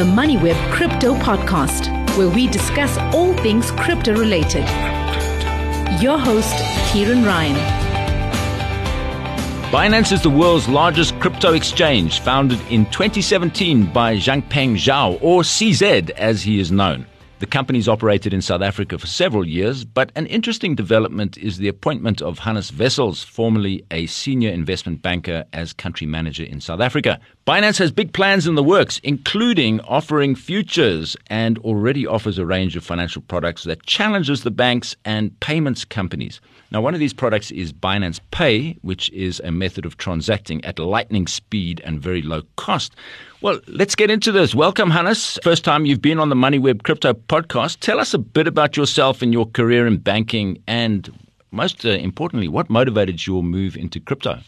the MoneyWeb Crypto Podcast, where we discuss all things crypto related. Your host, Kieran Ryan. Binance is the world's largest crypto exchange, founded in 2017 by Changpeng Zhao, or CZ as he is known. The company's operated in South Africa for several years, but an interesting development is the appointment of Hannes Wessels, formerly a senior investment banker, as country manager in South Africa. Binance has big plans in the works, including offering futures and already offers a range of financial products that challenges the banks and payments companies. Now, one of these products is Binance Pay, which is a method of transacting at lightning speed and very low cost. Well, let's get into this. Welcome, Hannes. First time you've been on the MoneyWeb Crypto podcast. Tell us a bit about yourself and your career in banking, and most uh, importantly, what motivated your move into crypto?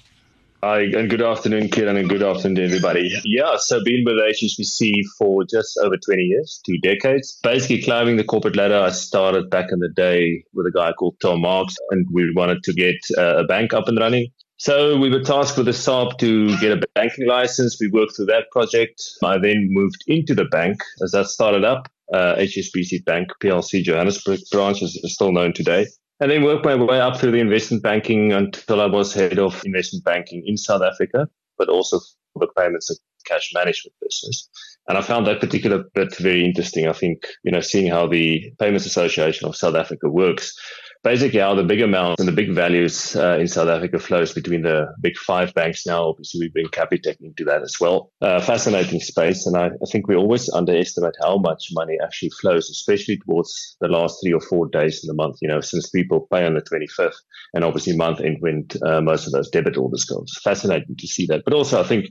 Hi, and good afternoon, Kieran, and good afternoon to everybody. Yeah, so been with HSBC for just over 20 years, two decades. Basically, climbing the corporate ladder, I started back in the day with a guy called Tom Marks, and we wanted to get uh, a bank up and running. So we were tasked with the SARB to get a banking license. We worked through that project. I then moved into the bank as that started up. Uh, HSBC Bank PLC Johannesburg branch is still known today and then worked my way up through the investment banking until I was head of investment banking in South Africa, but also for the payments and cash management business. And I found that particular bit very interesting. I think, you know, seeing how the Payments Association of South Africa works basically how the big amounts and the big values uh, in South Africa flows between the big five banks now. Obviously, we bring Capitec into that as well. Uh, fascinating space. And I, I, think we always underestimate how much money actually flows, especially towards the last three or four days in the month, you know, since people pay on the 25th and obviously month end when uh, most of those debit orders go. It's fascinating to see that. But also, I think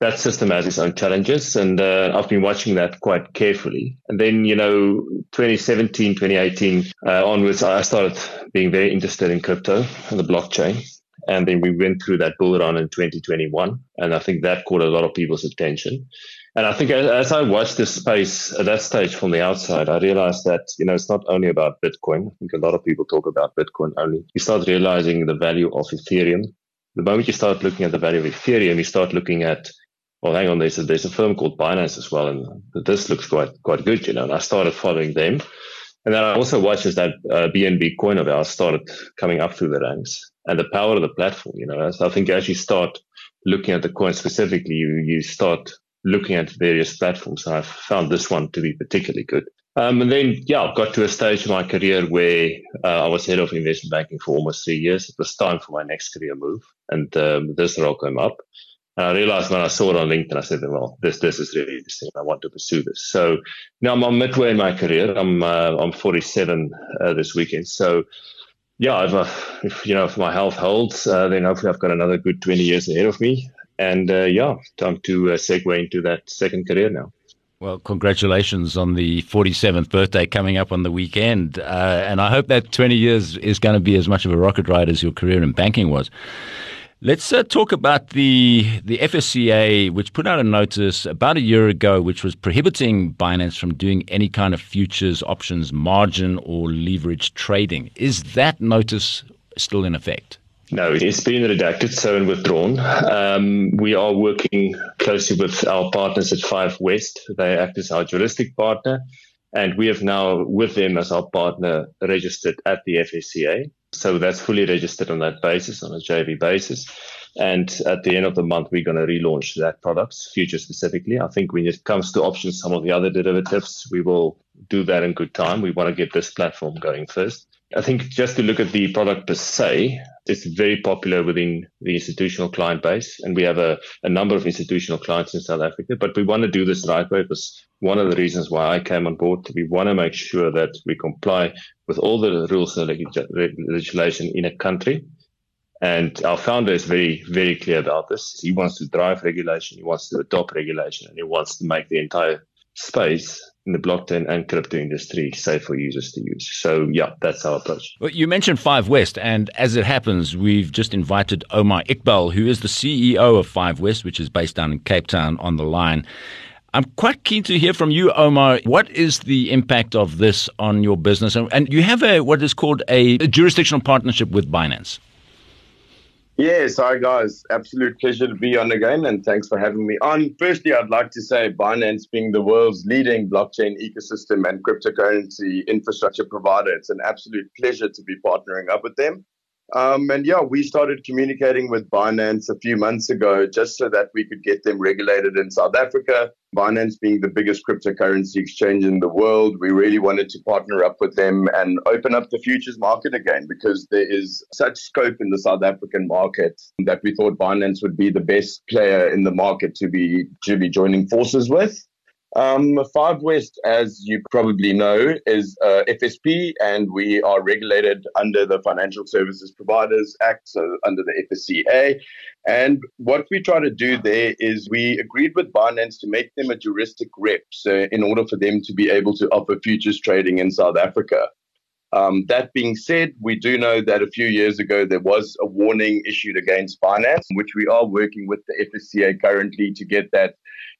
that system has its own challenges. And uh, I've been watching that quite carefully. And then, you know, 2017, 2018 uh, onwards, I started being very interested in crypto and the blockchain. And then we went through that bull run in 2021. And I think that caught a lot of people's attention. And I think as, as I watched this space at that stage from the outside, I realized that, you know, it's not only about Bitcoin. I think a lot of people talk about Bitcoin only. You start realizing the value of Ethereum. The moment you start looking at the value of Ethereum, you start looking at well, hang on, there's a, there's a firm called Binance as well, and this looks quite quite good, you know. And I started following them, and then I also watched as that uh, BNB coin of ours started coming up through the ranks, and the power of the platform, you know. So I think as you start looking at the coin specifically, you you start looking at various platforms. And I've found this one to be particularly good. Um, and then, yeah, I've got to a stage in my career where uh, I was head of investment banking for almost three years. It was time for my next career move, and um, this role came up. And I realized when I saw it on LinkedIn, I said, well, this, this is really interesting. I want to pursue this. So now I'm, I'm midway in my career. I'm, uh, I'm 47 uh, this weekend. So yeah, if, uh, if, you know, if my health holds, uh, then hopefully I've got another good 20 years ahead of me. And uh, yeah, time to uh, segue into that second career now. Well, congratulations on the 47th birthday coming up on the weekend. And I hope that 20 years is going to be as much of a rocket ride as your career in banking was. Let's uh, talk about the the FSCA, which put out a notice about a year ago, which was prohibiting Binance from doing any kind of futures, options, margin, or leverage trading. Is that notice still in effect? No, it's been redacted, so and withdrawn. Um, we are working closely with our partners at Five West. They act as our juristic partner, and we have now, with them as our partner, registered at the FSCA. So that's fully registered on that basis, on a JV basis. And at the end of the month, we're going to relaunch that product, future specifically. I think when it comes to options, some of the other derivatives, we will do that in good time. We want to get this platform going first. I think just to look at the product per se, it's very popular within the institutional client base. And we have a, a number of institutional clients in South Africa, but we want to do this right way because one of the reasons why I came on board. We want to make sure that we comply with all the rules and legislation in a country. And our founder is very, very clear about this. He wants to drive regulation, he wants to adopt regulation, and he wants to make the entire space in the blockchain and crypto industry safe for users to use. So, yeah, that's our approach. Well, you mentioned Five West, and as it happens, we've just invited Omar Iqbal, who is the CEO of Five West, which is based down in Cape Town, on the line. I'm quite keen to hear from you, Omar. What is the impact of this on your business? And, you have a what is called a, a jurisdictional partnership with Binance. Yes, hi guys. Absolute pleasure to be on again, and thanks for having me on. Firstly, I'd like to say Binance being the world's leading blockchain ecosystem and cryptocurrency infrastructure provider, it's an absolute pleasure to be partnering up with them. Um, and yeah, we started communicating with Binance a few months ago just so that we could get them regulated in South Africa. Binance being the biggest cryptocurrency exchange in the world, we really wanted to partner up with them and open up the futures market again because there is such scope in the South African market that we thought Binance would be the best player in the market to be to be joining forces with. Um, Five West, as you probably know, is uh, FSP, and we are regulated under the Financial Services Providers Act, so under the FSCA. And what we try to do there is we agreed with Binance to make them a juristic rep, so in order for them to be able to offer futures trading in South Africa. Um, that being said, we do know that a few years ago there was a warning issued against Binance, which we are working with the FSCA currently to get that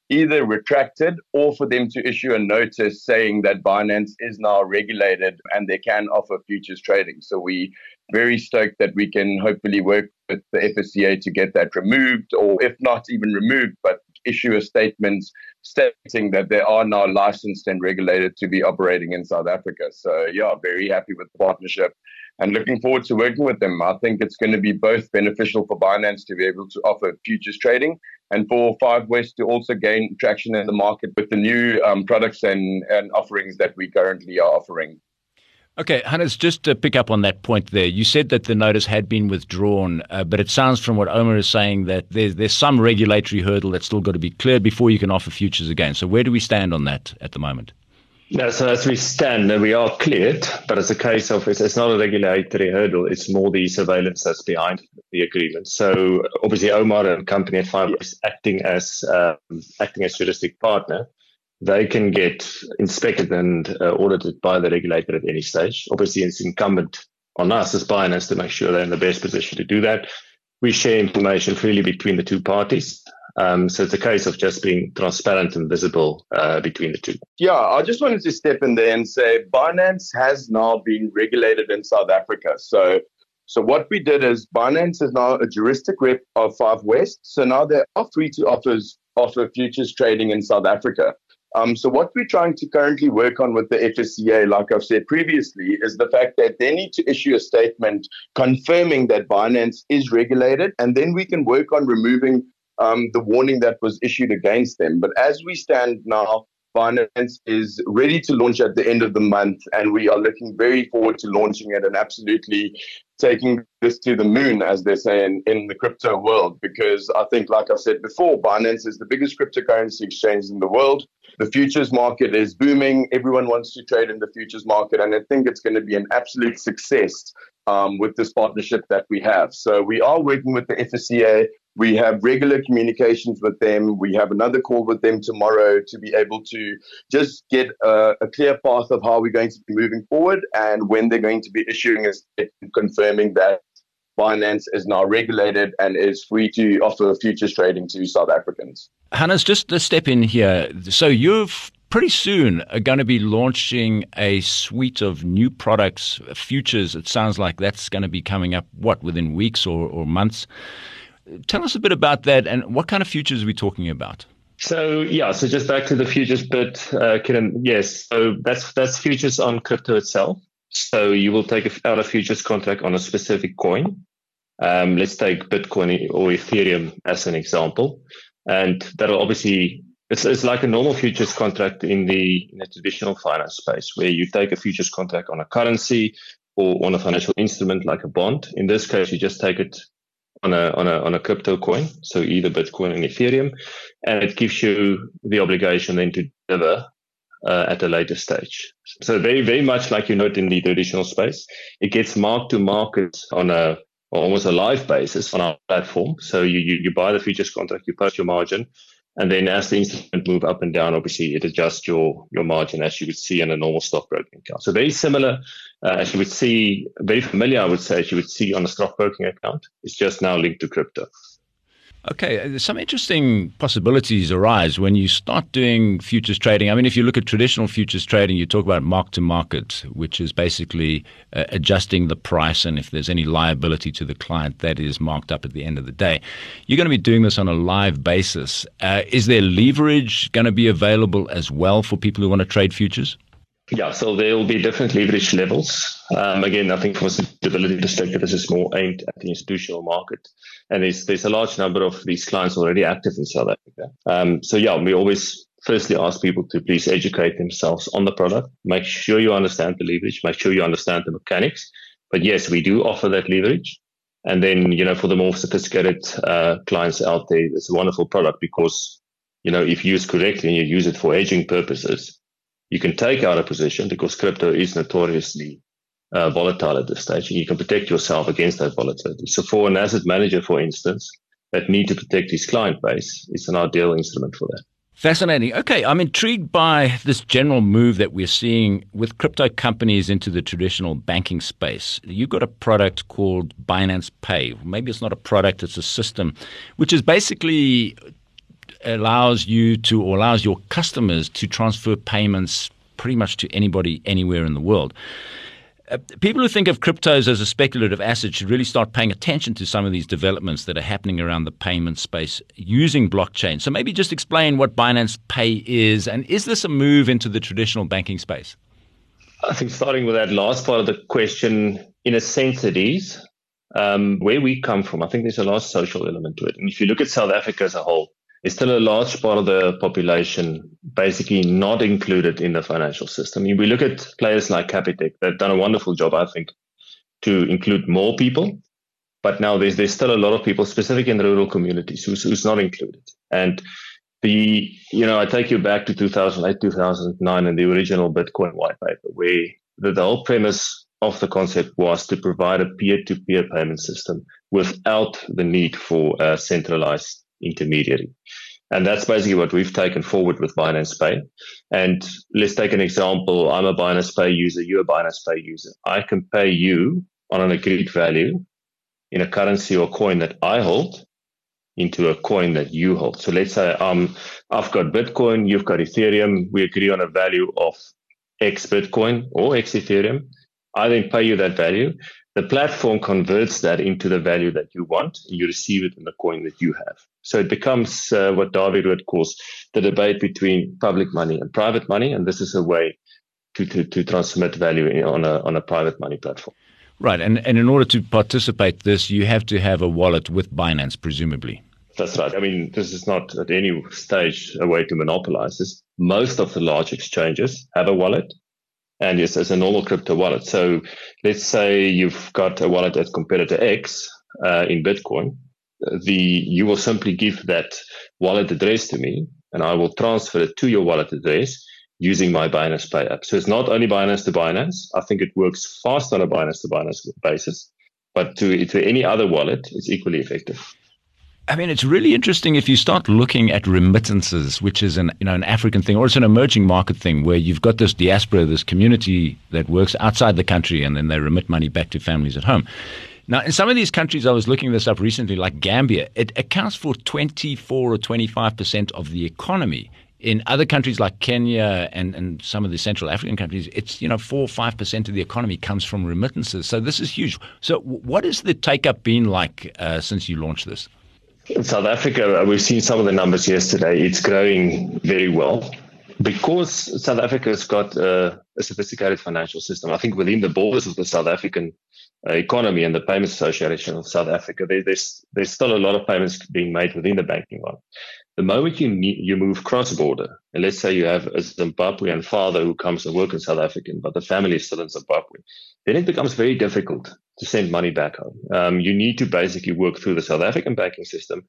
either retracted or for them to issue a notice saying that Binance is now regulated and they can offer futures trading. So we very stoked that we can hopefully work with the FSCA to get that removed, or if not even removed, but issue a statement stating that they are now licensed and regulated to be operating in South Africa. So yeah, very happy with the partnership and looking forward to working with them. I think it's going to be both beneficial for Binance to be able to offer futures trading and for Five West to also gain traction in the market with the new um, products and, and offerings that we currently are offering. Okay, Hannes, just to pick up on that point there, you said that the notice had been withdrawn, uh, but it sounds from what Omar is saying that there's, there's some regulatory hurdle that's still got to be cleared before you can offer futures again. So where do we stand on that at the moment? No, so as we stand, we are cleared, but it's a case of it's, it's not a regulatory hurdle. It's more the surveillance that's behind the agreement. So obviously, Omar and company at Five is acting as um, acting as juristic partner. They can get inspected and uh, audited by the regulator at any stage. Obviously, it's incumbent on us as Binance to make sure they're in the best position to do that. We share information freely between the two parties. Um, so it's a case of just being transparent and visible uh, between the two. Yeah, I just wanted to step in there and say Binance has now been regulated in South Africa. So, so what we did is Binance is now a juristic rep of Five West. So now they are free to offers offer futures trading in South Africa. Um, so what we're trying to currently work on with the FSCA, like I've said previously, is the fact that they need to issue a statement confirming that Binance is regulated, and then we can work on removing um, the warning that was issued against them. But as we stand now, Binance is ready to launch at the end of the month, and we are looking very forward to launching it and absolutely taking this to the moon, as they say in, in the crypto world. Because I think, like I said before, Binance is the biggest cryptocurrency exchange in the world. The futures market is booming. Everyone wants to trade in the futures market, and I think it's going to be an absolute success um, with this partnership that we have. So we are working with the FSCA. We have regular communications with them. We have another call with them tomorrow to be able to just get a, a clear path of how we're going to be moving forward and when they're going to be issuing statement confirming that Binance is now regulated and is free to offer futures trading to South Africans. Hannes, just to step in here. So you've pretty soon are going to be launching a suite of new products, futures. It sounds like that's going to be coming up, what, within weeks or, or months. Tell us a bit about that and what kind of futures are we talking about? So yeah, so just back to the futures bit, uh, Kieran. Yes, so that's that's futures on crypto itself. So you will take out a futures contract on a specific coin. Um, let's take Bitcoin or Ethereum as an example, and that'll obviously it's, it's like a normal futures contract in the, in the traditional finance space, where you take a futures contract on a currency or on a financial instrument like a bond. In this case, you just take it on a on a on a crypto coin, so either Bitcoin and Ethereum, and it gives you the obligation then to deliver uh, at a later stage. So very very much like you note in the traditional space, it gets marked to market on a almost a live basis on our platform. So you, you, you buy the futures contract, you post your margin, and then as the instrument move up and down, obviously it adjusts your, your margin as you would see in a normal stockbroking account. So very similar uh, as you would see, very familiar, I would say, as you would see on a stockbroking account. It's just now linked to crypto. Okay, some interesting possibilities arise when you start doing futures trading. I mean, if you look at traditional futures trading, you talk about mark to market, which is basically uh, adjusting the price, and if there's any liability to the client, that is marked up at the end of the day. You're going to be doing this on a live basis. Uh, is there leverage going to be available as well for people who want to trade futures? Yeah, so there will be different leverage levels. Um, again, I think from a stability perspective, this is more aimed at the institutional market. And there's, there's a large number of these clients already active in South Africa. Um, so yeah, we always firstly ask people to please educate themselves on the product. Make sure you understand the leverage. Make sure you understand the mechanics. But yes, we do offer that leverage. And then, you know, for the more sophisticated uh, clients out there, it's a wonderful product because, you know, if used correctly and you use it for hedging purposes, you can take out a position because crypto is notoriously uh, volatile at this stage, you can protect yourself against that volatility. So, for an asset manager, for instance, that need to protect his client base, it's an ideal instrument for that. Fascinating. Okay, I'm intrigued by this general move that we're seeing with crypto companies into the traditional banking space. You've got a product called Binance Pay. Maybe it's not a product, it's a system, which is basically allows you to or allows your customers to transfer payments pretty much to anybody anywhere in the world. Uh, people who think of cryptos as a speculative asset should really start paying attention to some of these developments that are happening around the payment space using blockchain. So maybe just explain what Binance Pay is and is this a move into the traditional banking space? I think starting with that last part of the question, in a sense, it is. Um, where we come from, I think there's a large social element to it. And if you look at South Africa as a whole, is still a large part of the population basically not included in the financial system. We look at players like Capitec, they've done a wonderful job, I think, to include more people. But now there's there's still a lot of people, specifically in the rural communities, who's, who's not included. And the you know, I take you back to 2008, 2009, and the original Bitcoin white paper, where the, the whole premise of the concept was to provide a peer-to-peer payment system without the need for a centralized intermediary. And that's basically what we've taken forward with Binance Pay. And let's take an example. I'm a Binance Pay user. You're a Binance Pay user. I can pay you on an agreed value in a currency or coin that I hold into a coin that you hold. So let's say um, I've got Bitcoin, you've got Ethereum. We agree on a value of X Bitcoin or X Ethereum. I then pay you that value. The platform converts that into the value that you want. And you receive it in the coin that you have. So it becomes uh, what David Wood calls the debate between public money and private money. And this is a way to, to, to transmit value on a, on a private money platform. Right. And, and in order to participate this, you have to have a wallet with Binance, presumably. That's right. I mean, this is not at any stage a way to monopolize this. Most of the large exchanges have a wallet and it's as a normal crypto wallet. So let's say you've got a wallet at competitor X uh, in Bitcoin the you will simply give that wallet address to me and I will transfer it to your wallet address using my Binance Pay app. So it's not only Binance to Binance. I think it works fast on a Binance to Binance basis, but to, to any other wallet, it's equally effective. I mean, it's really interesting if you start looking at remittances, which is an you know an African thing, or it's an emerging market thing, where you've got this diaspora, this community that works outside the country, and then they remit money back to families at home. Now, in some of these countries, I was looking this up recently, like Gambia, it accounts for 24 or 25% of the economy. In other countries like Kenya and, and some of the Central African countries, it's, you know, 4 or 5% of the economy comes from remittances. So this is huge. So what has the take-up been like uh, since you launched this? In South Africa, uh, we've seen some of the numbers yesterday. It's growing very well because South Africa has got a, a, sophisticated financial system, I think within the borders of the South African uh, economy and the Payments Association of South Africa, there, there's there's still a lot of payments being made within the banking one. The moment you you move cross border, and let's say you have a Zimbabwean father who comes to work in South Africa, but the family is still in Zimbabwe, then it becomes very difficult to send money back home. Um, you need to basically work through the South African banking system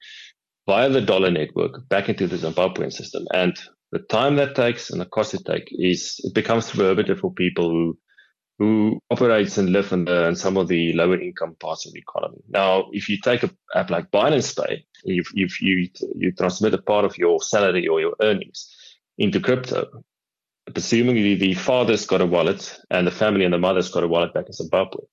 via the dollar network back into the Zimbabwean system. And the time that takes and the cost it takes is it becomes prohibitive for people who who operates and live in, the, in some of the lower income parts of the economy. Now, if you take an app like Binance Pay, if, if you you transmit a part of your salary or your earnings into crypto, presumably the father's got a wallet and the family and the mother's got a wallet back in Zimbabwe,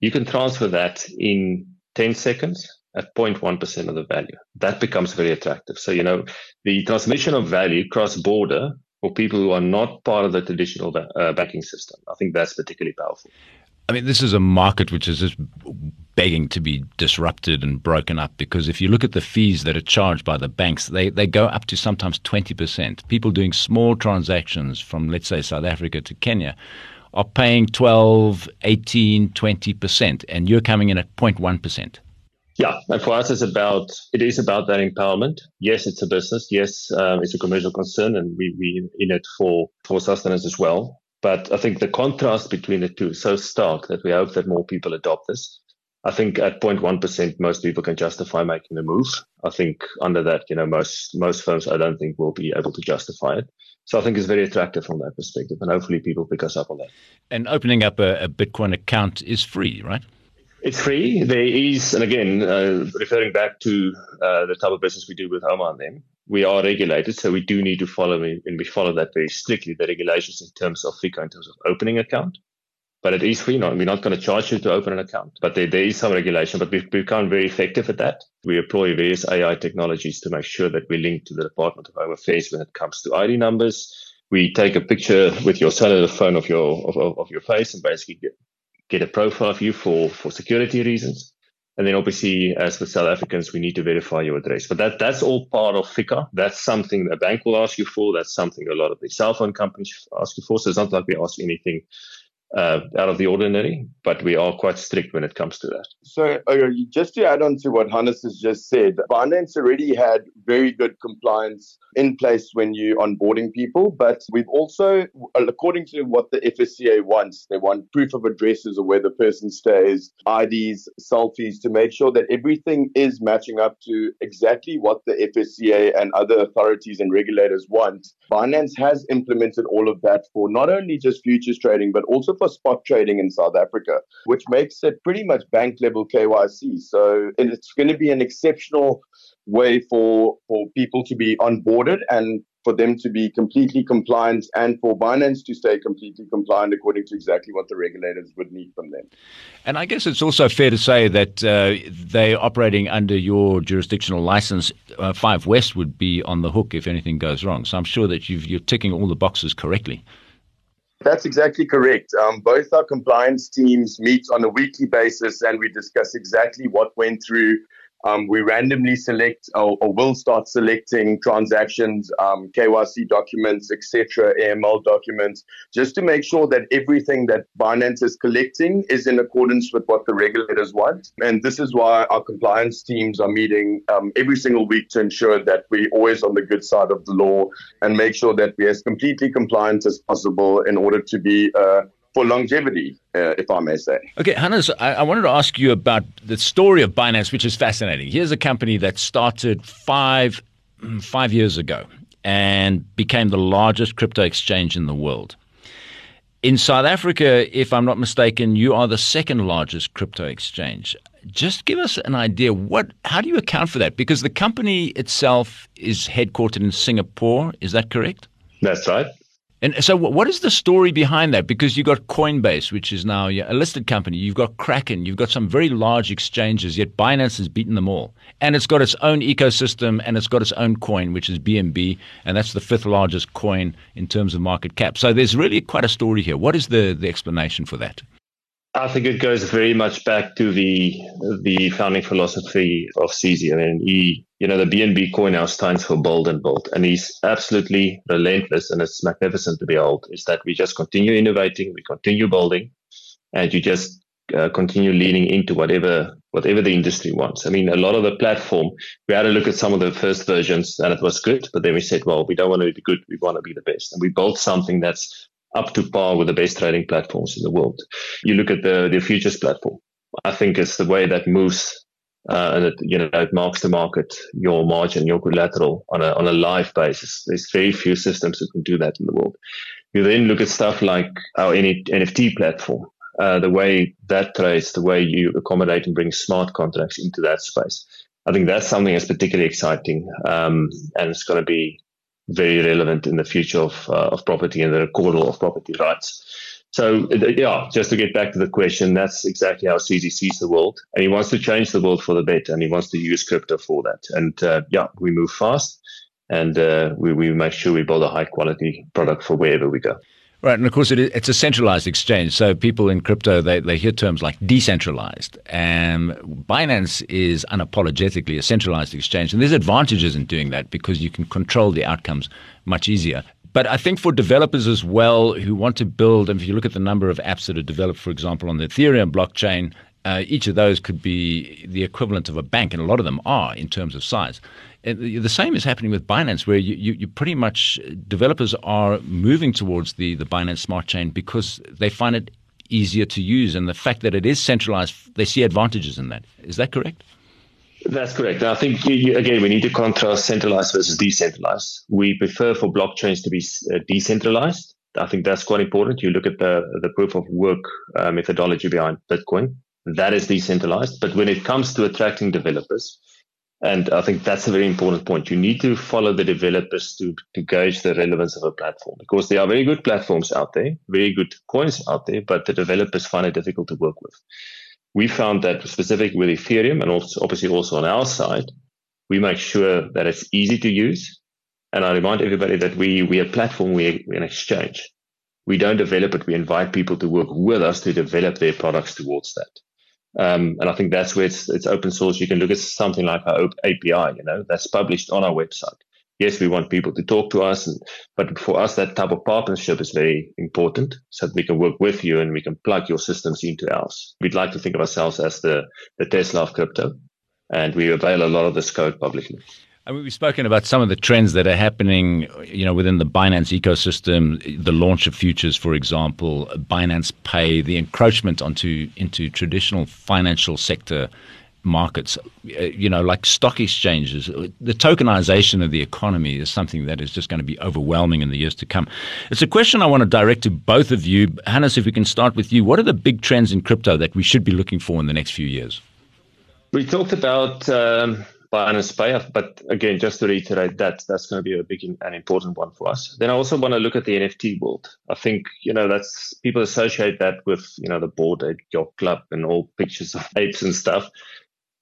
you can transfer that in 10 seconds at 0.1% of the value. That becomes very attractive. So, you know, the transmission of value cross border for people who are not part of the traditional uh, banking system, I think that's particularly powerful. I mean, this is a market which is just begging to be disrupted and broken up because if you look at the fees that are charged by the banks, they, they go up to sometimes 20%. People doing small transactions from, let's say, South Africa to Kenya are paying 12, 18, 20%, and you're coming in at 0.1%. Yeah, and for us, it's about it is about that empowerment. Yes, it's a business. Yes, um, it's a commercial concern, and we we in it for for sustenance as well. But I think the contrast between the two is so stark that we hope that more people adopt this. I think at 0.1%, most people can justify making the move. I think under that, you know, most most firms, I don't think will be able to justify it. So I think it's very attractive from that perspective, and hopefully people pick us up on that. And opening up a, a Bitcoin account is free, right? It's free. There is, and again, uh, referring back to uh, the type of business we do with Omar and them, we are regulated, so we do need to follow, and we follow that very strictly, the regulations in terms of FICA, in terms of opening account. But it is free. Not, we're not going to charge you to open an account, but there, there is some regulation, but we've become very effective at that. We employ various AI technologies to make sure that we link to the Department of Home Affairs when it comes to ID numbers. We take a picture with your cellular phone of your of, of your face and basically get, get a profile of you for, for security reasons. And then obviously, as with South Africans, we need to verify your address. But that, that's all part of FICA. That's something a bank will ask you for. That's something a lot of the cell phone companies ask you for. So it's not like we ask anything uh, out of the ordinary, but we are quite strict when it comes to that. So, uh, just to add on to what Hannes has just said, Binance already had very good compliance in place when you're onboarding people, but we've also, according to what the FSCA wants, they want proof of addresses of where the person stays, IDs, selfies to make sure that everything is matching up to exactly what the FSCA and other authorities and regulators want. Binance has implemented all of that for not only just futures trading, but also for spot trading in South Africa, which makes it pretty much bank level KYC. So it's going to be an exceptional way for, for people to be onboarded and for them to be completely compliant and for Binance to stay completely compliant according to exactly what the regulators would need from them. And I guess it's also fair to say that uh, they're operating under your jurisdictional license. Uh, Five West would be on the hook if anything goes wrong. So I'm sure that you are ticking all the boxes correctly. That's exactly correct. Um, both our compliance teams meet on a weekly basis and we discuss exactly what went through um, we randomly select or, or, will start selecting transactions, um, KYC documents, etc., AML documents, just to make sure that everything that Binance is collecting is in accordance with what the regulators want. And this is why our compliance teams are meeting um, every single week to ensure that we're always on the good side of the law and make sure that we're as completely compliant as possible in order to be uh, for longevity, uh, if I may say. Okay, Hannes, I, I, wanted to ask you about the story of Binance, which is fascinating. Here's a company that started five mm, five years ago and became the largest crypto exchange in the world. In South Africa, if I'm not mistaken, you are the second largest crypto exchange. Just give us an idea what how do you account for that? Because the company itself is headquartered in Singapore, is that correct? That's right. And so, what is the story behind that? Because you've got Coinbase, which is now a listed company. You've got Kraken. You've got some very large exchanges, yet Binance has beaten them all. And it's got its own ecosystem and it's got its own coin, which is BNB. And that's the fifth largest coin in terms of market cap. So, there's really quite a story here. What is the, the explanation for that? I think it goes very much back to the the founding philosophy of CZ. I mean, he, you know, the BNB coin now stands for bold and bold, and he's absolutely relentless, and it's magnificent to behold. Is that we just continue innovating, we continue building, and you just uh, continue leaning into whatever whatever the industry wants. I mean, a lot of the platform, we had a look at some of the first versions, and it was good, but then we said, well, we don't want to be good, we want to be the best, and we built something that's up to par with the best trading platforms in the world. You look at the, the futures platform. I think it's the way that moves uh, and it, you know, it marks the market, your margin, your collateral on a, on a live basis. There's very few systems that can do that in the world. You then look at stuff like our NFT platform, uh, the way that trades, the way you accommodate and bring smart contracts into that space. I think that's something that's particularly exciting. Um, and it's going to be very relevant in the future of, uh, of property and the recordal of property rights. So, yeah, just to get back to the question, that's exactly how CZ sees the world. And he wants to change the world for the better, and he wants to use crypto for that. And uh, yeah, we move fast and uh, we, we make sure we build a high quality product for wherever we go. Right, and of course it, it's a centralized exchange. So people in crypto they, they hear terms like decentralized, and Binance is unapologetically a centralized exchange, and there's advantages in doing that because you can control the outcomes much easier. But I think for developers as well who want to build, and if you look at the number of apps that are developed, for example, on the Ethereum blockchain, uh, each of those could be the equivalent of a bank, and a lot of them are in terms of size. And the same is happening with Binance, where you, you, you, pretty much developers are moving towards the, the Binance Smart Chain because they find it easier to use, and the fact that it is centralized, they see advantages in that. Is that correct? That's correct. I think you, you, again we need to contrast centralized versus decentralized. We prefer for blockchains to be uh, decentralized. I think that's quite important. You look at the the proof of work uh, methodology behind Bitcoin. That is decentralized. But when it comes to attracting developers, and I think that's a very important point. You need to follow the developers to, to gauge the relevance of a platform because there are very good platforms out there, very good coins out there, but the developers find it difficult to work with we found that specifically with Ethereum and also obviously also on our side, we make sure that it's easy to use. And I remind everybody that we, we are a platform, we, we're an exchange. We don't develop it. We invite people to work with us to develop their products towards that. Um, and I think that's where it's, it's open source. You can look at something like our API, you know, that's published on our website yes, we want people to talk to us, and, but for us, that type of partnership is very important so that we can work with you and we can plug your systems into ours. We'd like to think of ourselves as the, the Tesla of crypto, and we avail a lot of this code publicly. Mean, we've spoken about some of the trends that are happening, you know, within the Binance ecosystem, the launch of futures, for example, Binance Pay, the encroachment onto into traditional financial sector markets, uh, you know, like stock exchanges, the tokenization of the economy is something that is just going to be overwhelming in the years to come. It's a question I want to direct to both of you. Hannes, if we can start with you, what are the big trends in crypto that we should be looking for in the next few years? We talked about um, Binance Pay, but again, just to reiterate that, that's going to be a big and important one for us. Then I also want to look at the NFT world. I think, you know, that's people associate that with, you know, the Bored Ape Yacht Club and all pictures of apes and stuff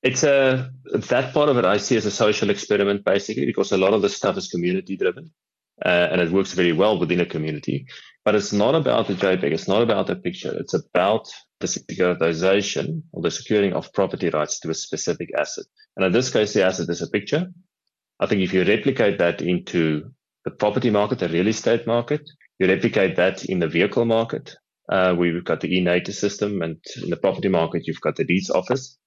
it's a that part of it I see as a social experiment basically because a lot of the stuff is community driven uh, and it works very well within a community. But it's not about the JPEG. It's not about the picture. It's about the securitization or the securing of property rights to a specific asset. And in this case, the asset is a picture. I think if you replicate that into the property market, the real estate market, you replicate that in the vehicle market. Uh, we've got the eNaTiS system and in the property market, you've got the deeds office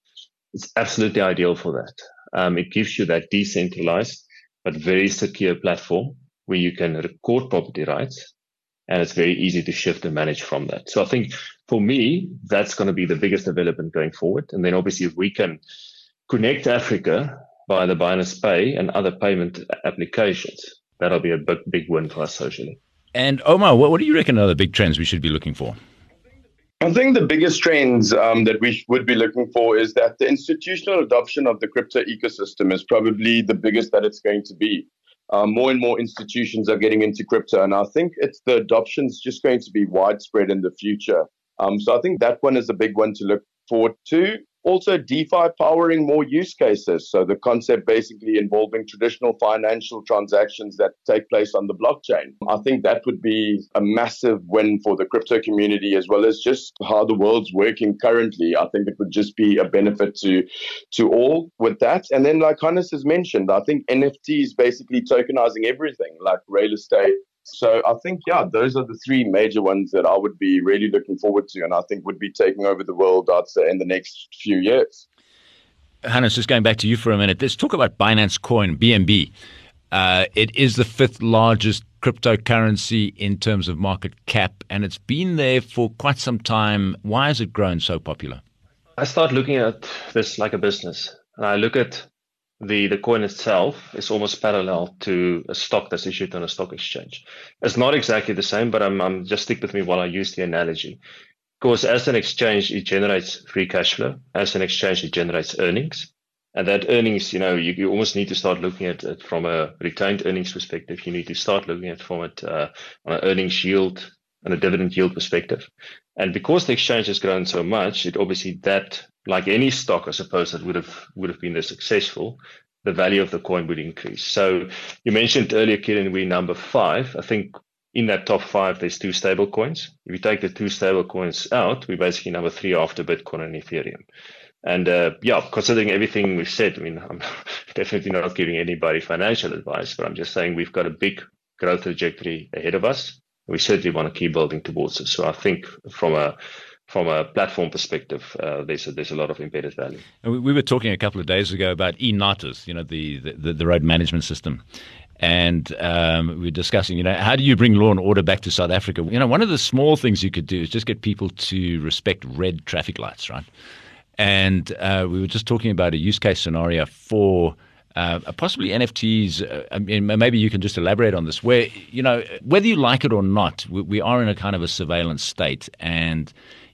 it's absolutely ideal for that. Um, it gives you that decentralized but very secure platform where you can record property rights and it's very easy to shift and manage from that. So I think for me, that's going to be the biggest development going forward. And then obviously if we can connect Africa via the Binance Pay and other payment applications, that'll be a big, big win for us socially. And Omar, what, what do you reckon are the big trends we should be looking for? I think the biggest trends um, that we would be looking for is that the institutional adoption of the crypto ecosystem is probably the biggest that it's going to be. Um, more and more institutions are getting into crypto, and I think it's the adoption is just going to be widespread in the future. Um, so I think that one is a big one to look forward to also DeFi powering more use cases. So the concept basically involving traditional financial transactions that take place on the blockchain. I think that would be a massive win for the crypto community as well as just how the world's working currently. I think it would just be a benefit to to all with that. And then like Hannes has mentioned, I think NFTs basically tokenizing everything like real estate, so I think, yeah, those are the three major ones that I would be really looking forward to, and I think would be taking over the world, I'd say, in the next few years. Hannes, just going back to you for a minute, let's talk about Binance Coin, BNB. Uh, it is the fifth largest cryptocurrency in terms of market cap, and it's been there for quite some time. Why has it grown so popular? I start looking at this like a business, and I look at the, the coin itself is almost parallel to a stock that's issued on a stock exchange. It's not exactly the same, but I'm, I'm just stick with me while I use the analogy. Because as an exchange, it generates free cash flow. As an exchange, it generates earnings. And that earnings, you know, you, you almost need to start looking at it from a retained earnings perspective. You need to start looking at from it uh, on an earnings yield and a dividend yield perspective. And because the exchange has grown so much, it obviously that, like any stock, I suppose, that would have would have been successful, the value of the coin would increase. So you mentioned earlier, Kieran, we number five. I think in that top five, there's two stable coins. If you take the two stable coins out, we're basically number three after Bitcoin and Ethereum. And uh, yeah, considering everything we've said, I mean, I'm definitely not giving anybody financial advice, but I'm just saying we've got a big growth trajectory ahead of us. We certainly want to keep building towards it. So I think from a from a platform perspective, uh, there's a, there's a lot of embedded value. And we were talking a couple of days ago about eNaTiS, you know, the, the, the road management system. And um, we are discussing, you know, how do you bring law and order back to South Africa? You know, one of the small things you could do is just get people to respect red traffic lights, right? And uh, we were just talking about a use case scenario for uh, possibly NFTs. Uh, I mean, maybe you can just elaborate on this. Where you know whether you like it or not, we, we, are in a kind of a surveillance state, and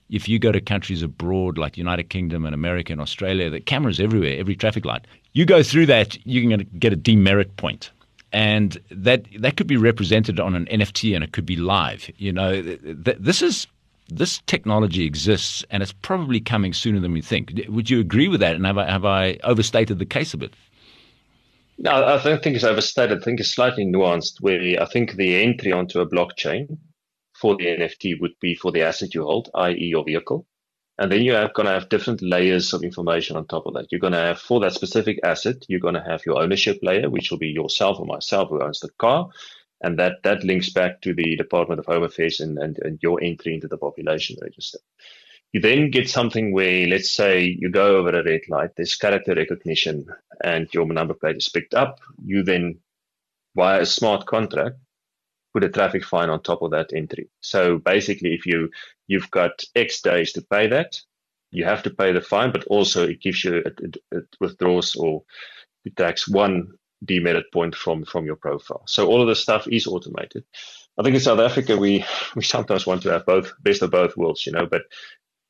if you go to countries abroad like United Kingdom and America and Australia, the cameras everywhere, every traffic light. You go through that, you're going to get a demerit point. point, and that that could be represented on an NFT, and it could be live. You know, th- th- this is this technology exists, and it's probably coming sooner than we think. Would you agree with that? And have I, have I overstated the case a bit? No, I don't think it's overstated. I think it's slightly nuanced. Where I think the entry onto a blockchain for the NFT would be for the asset you hold, i.e., your vehicle. And then you're going to have different layers of information on top of that. You're going to have for that specific asset, you're going to have your ownership layer, which will be yourself or myself who owns the car. And that, that links back to the Department of Home Affairs and, and, and your entry into the population register. You then get something where, let's say, you go over a red light, there's character recognition, and your number plate is picked up. You then, via a smart contract, put a traffic fine on top of that entry. So basically, if you you've got X days to pay that, you have to pay the fine, but also it gives you it, it, it withdraws or takes one demerit point from from your profile. So all of this stuff is automated. I think in South Africa we we sometimes want to have both best of both worlds, you know, but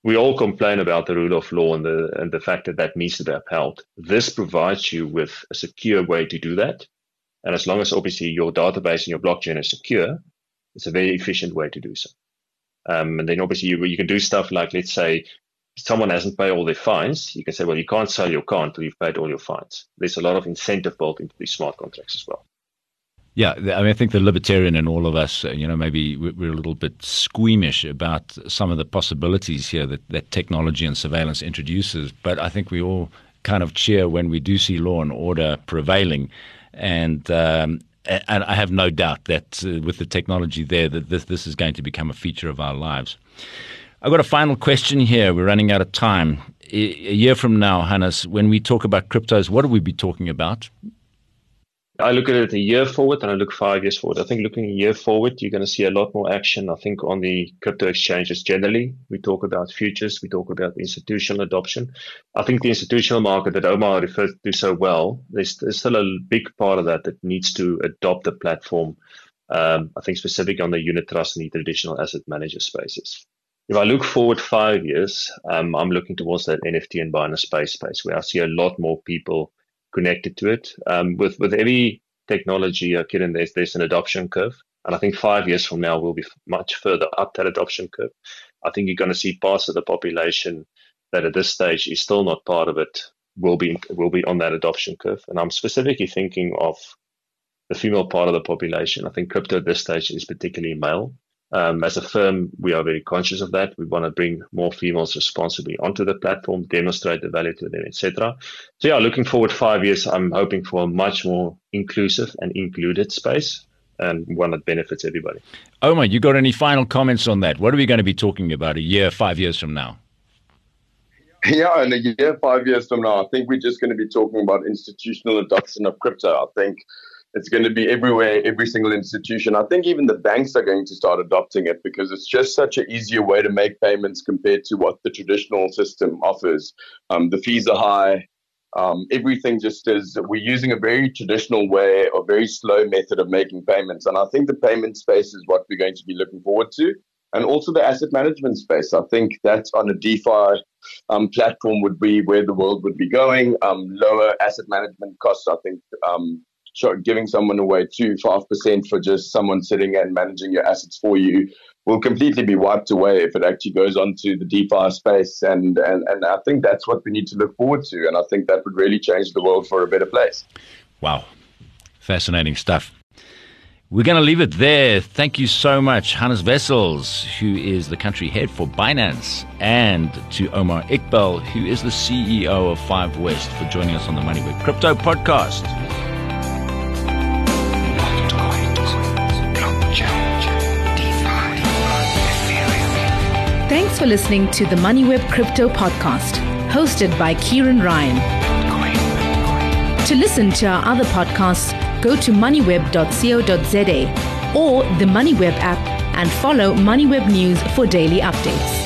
we all complain about the rule of law and the and the fact that that needs to be upheld. This provides you with a secure way to do that, and as long as obviously your database and your blockchain is secure, it's a very efficient way to do so. Um, and then obviously you, you can do stuff like let's say someone hasn't paid all their fines, you can say, well, you can't sell your car until you've paid all your fines. There's a lot of incentive built into these smart contracts as well. Yeah, I mean, I think the libertarian in all of us, uh, you know, maybe we're a little bit squeamish about some of the possibilities here that, that technology and surveillance introduces. But I think we all kind of cheer when we do see law and order prevailing. And um, and I have no doubt that uh, with the technology there, that this, this is going to become a feature of our lives. I've got a final question here. We're running out of time. A year from now, Hannes, when we talk about cryptos, what will we be talking about? I look at it a year forward and I look five years forward. I think looking a year forward, you're going to see a lot more action. I think on the crypto exchanges generally, we talk about futures, we talk about institutional adoption. I think the institutional market that Omar referred to so well, there's, there's still a big part of that that needs to adopt the platform. Um, I think specific on the unit trust and the traditional asset manager spaces. If I look forward five years, um, I'm looking towards that NFT and Binance space space where I see a lot more people connected to it. Um, with with every technology, uh, Kieran, there's there's an adoption curve, and I think five years from now we'll be much further up that adoption curve. I think you're going to see parts of the population that at this stage is still not part of it will be will be on that adoption curve, and I'm specifically thinking of the female part of the population. I think crypto at this stage is particularly male. Um, as a firm, we are very conscious of that. We want to bring more females responsibly onto the platform, demonstrate the value to them, etc. So yeah, looking forward five years, I'm hoping for a much more inclusive and included space and one that benefits everybody. Omar, you got any final comments on that? What are we going to be talking about a year, five years from now? Yeah, in a year, five years from now, I think we're just going to be talking about institutional adoption of crypto. I think it's going to be everywhere, every single institution. I think even the banks are going to start adopting it because it's just such an easier way to make payments compared to what the traditional system offers. Um, the fees are high. Um, everything just is, we're using a very traditional way or very slow method of making payments. And I think the payment space is what we're going to be looking forward to. And also the asset management space. I think that's on a DeFi um, platform would be where the world would be going. Um, lower asset management costs, I think, um, giving someone away two, 5% for just someone sitting and managing your assets for you will completely be wiped away if it actually goes onto the DeFi space. And, and, and I think that's what we need to look forward to. And I think that would really change the world for a better place. Wow. Fascinating stuff. We're going to leave it there. Thank you so much, Hannes Wessels, who is the country head for Binance, and to Omar Iqbal, who is the CEO of Five West, for joining us on the MoneyWeb Crypto Podcast. Thanks for listening to the MoneyWeb Crypto Podcast, hosted by Ciaran Ryan. To listen to our other podcasts, go to moneyweb.co.za or the MoneyWeb app and follow MoneyWeb News for daily updates.